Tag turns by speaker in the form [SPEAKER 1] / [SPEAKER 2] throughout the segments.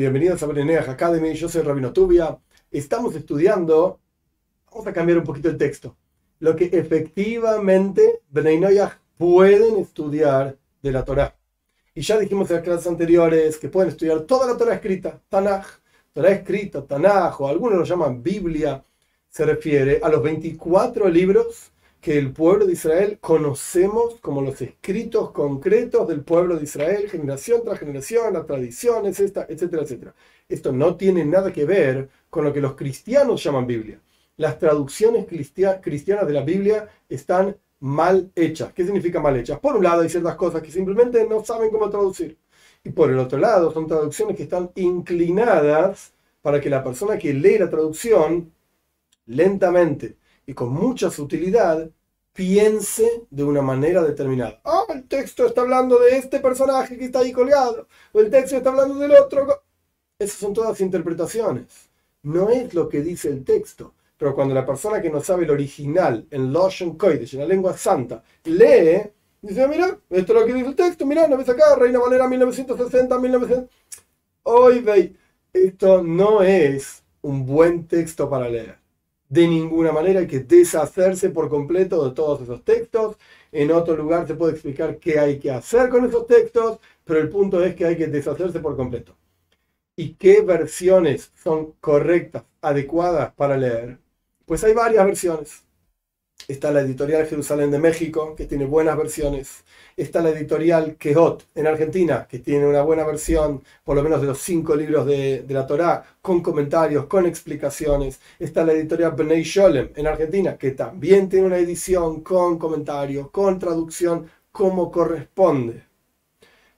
[SPEAKER 1] Bienvenidos a Bereneach Academy, yo soy Rabino Tubia. Estamos estudiando, vamos a cambiar un poquito el texto, lo que efectivamente Bnei pueden estudiar de la Torah. Y ya dijimos en las clases anteriores que pueden estudiar toda la Torah escrita, Tanaj, Torah escrita, Tanaj, o algunos lo llaman Biblia, se refiere a los 24 libros que el pueblo de Israel conocemos como los escritos concretos del pueblo de Israel, generación tras generación, las tradiciones, etcétera, etcétera. Esto no tiene nada que ver con lo que los cristianos llaman Biblia. Las traducciones cristianas de la Biblia están mal hechas. ¿Qué significa mal hechas? Por un lado hay ciertas cosas que simplemente no saben cómo traducir. Y por el otro lado son traducciones que están inclinadas para que la persona que lee la traducción lentamente y con mucha sutilidad piense de una manera determinada. Ah, el texto está hablando de este personaje que está ahí colgado, o el texto está hablando del otro. Esas son todas interpretaciones. No es lo que dice el texto. Pero cuando la persona que no sabe el original en Lashon Kodesh, en la lengua santa, lee, dice, mira, esto es lo que dice el texto, mira, no ves acá, Reina Valera 1960, 1900. Hoy veis, esto no es un buen texto para leer. De ninguna manera hay que deshacerse por completo de todos esos textos. En otro lugar se puede explicar qué hay que hacer con esos textos, pero el punto es que hay que deshacerse por completo. ¿Y qué versiones son correctas, adecuadas para leer? Pues hay varias versiones. Está la editorial Jerusalén de México, que tiene buenas versiones. Está la editorial Quejot en Argentina, que tiene una buena versión, por lo menos de los cinco libros de, la Torá, con comentarios, con explicaciones. Está la editorial Bnei Sholem en Argentina, que también tiene una edición con comentarios, con traducción, como corresponde.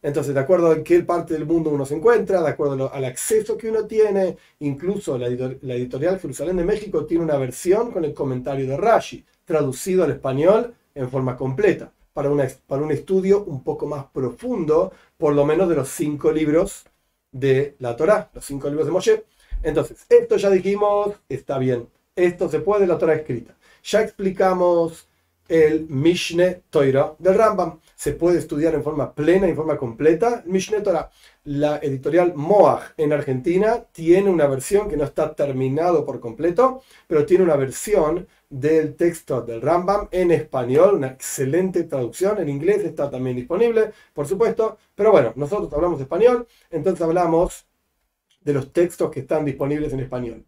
[SPEAKER 1] Entonces, de acuerdo a qué parte del mundo uno se encuentra, de acuerdo al acceso que uno tiene, incluso la, editorial Jerusalén de México tiene una versión con el comentario de Rashi, traducido al español en forma completa, para, para un estudio un poco más profundo, por lo menos de los cinco libros de la Torah, los cinco libros de Moshe. Entonces, esto ya dijimos, está bien, esto se puede, la Torah escrita. Ya explicamos el Mishne Toira del Rambam. Se puede estudiar en forma plena, en forma completa. Mishne Torah. La editorial Moach en Argentina tiene una versión que no está terminado por completo, pero tiene una versión del texto del Rambam en español, una excelente traducción. En inglés está también disponible, por supuesto. Pero bueno, nosotros hablamos español, entonces hablamos de los textos que están disponibles en español.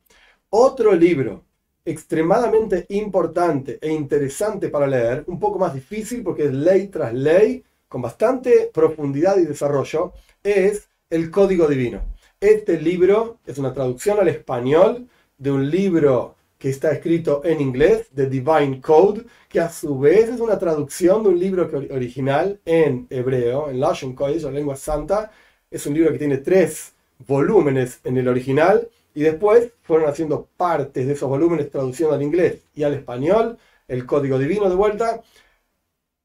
[SPEAKER 1] Otro libro extremadamente importante e interesante para leer, un poco más difícil porque es ley tras ley, con bastante profundidad y desarrollo, es el Código Divino. Este libro es una traducción al español de un libro que está escrito en inglés, The Divine Code, que a su vez es una traducción de un libro original en hebreo, en Lashon Kodesh, la lengua santa. Es un libro que tiene tres volúmenes en el original y después fueron haciendo partes de esos volúmenes traduciendo al inglés y al español, el código divino de vuelta.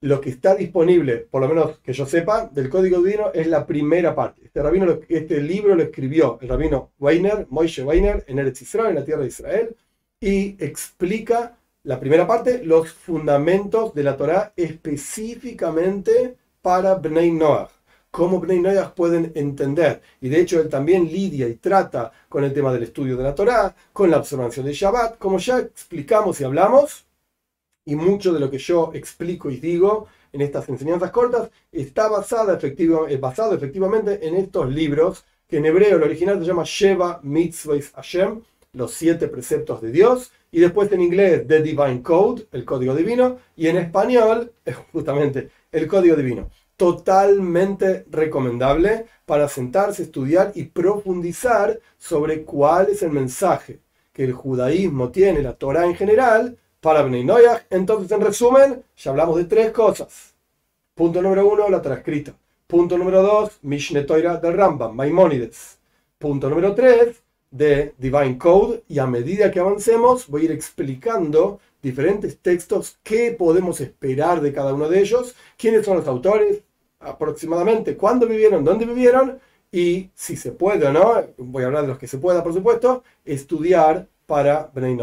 [SPEAKER 1] Lo que está disponible, por lo menos que yo sepa, del código divino es la primera parte. Este, rabino, este libro lo escribió el rabino Weiner, Moishe Weiner, en Eretz Israel, en la tierra de Israel, y explica la primera parte, los fundamentos de la Torah específicamente para Bnei Noach cómo Bnei Noyach pueden entender. Y de hecho él también lidia y trata con el tema del estudio de la Torá, con la observación de Shabbat, como ya explicamos y hablamos, y mucho de lo que yo explico y digo en estas enseñanzas cortas está basada efectivo, eh, basado efectivamente en estos libros, que en hebreo el original se llama Sheva Mitzvahs Hashem, los siete preceptos de Dios, y después en inglés The Divine Code, el código divino, y en español, justamente, el código divino totalmente recomendable para sentarse, estudiar y profundizar sobre cuál es el mensaje que el judaísmo tiene, la Torah en general, para Bnei Noyach. Entonces, en resumen, ya hablamos de tres cosas. Punto número uno, la transcrita. Punto número dos, Mishne Torah del Rambam, Maimónides. Punto número tres, de Divine Code. Y a medida que avancemos, voy a ir explicando diferentes textos, qué podemos esperar de cada uno de ellos, quiénes son los autores, aproximadamente cuándo vivieron, dónde vivieron y si se puede o no, voy a hablar de los que se pueda por supuesto, estudiar para Bnei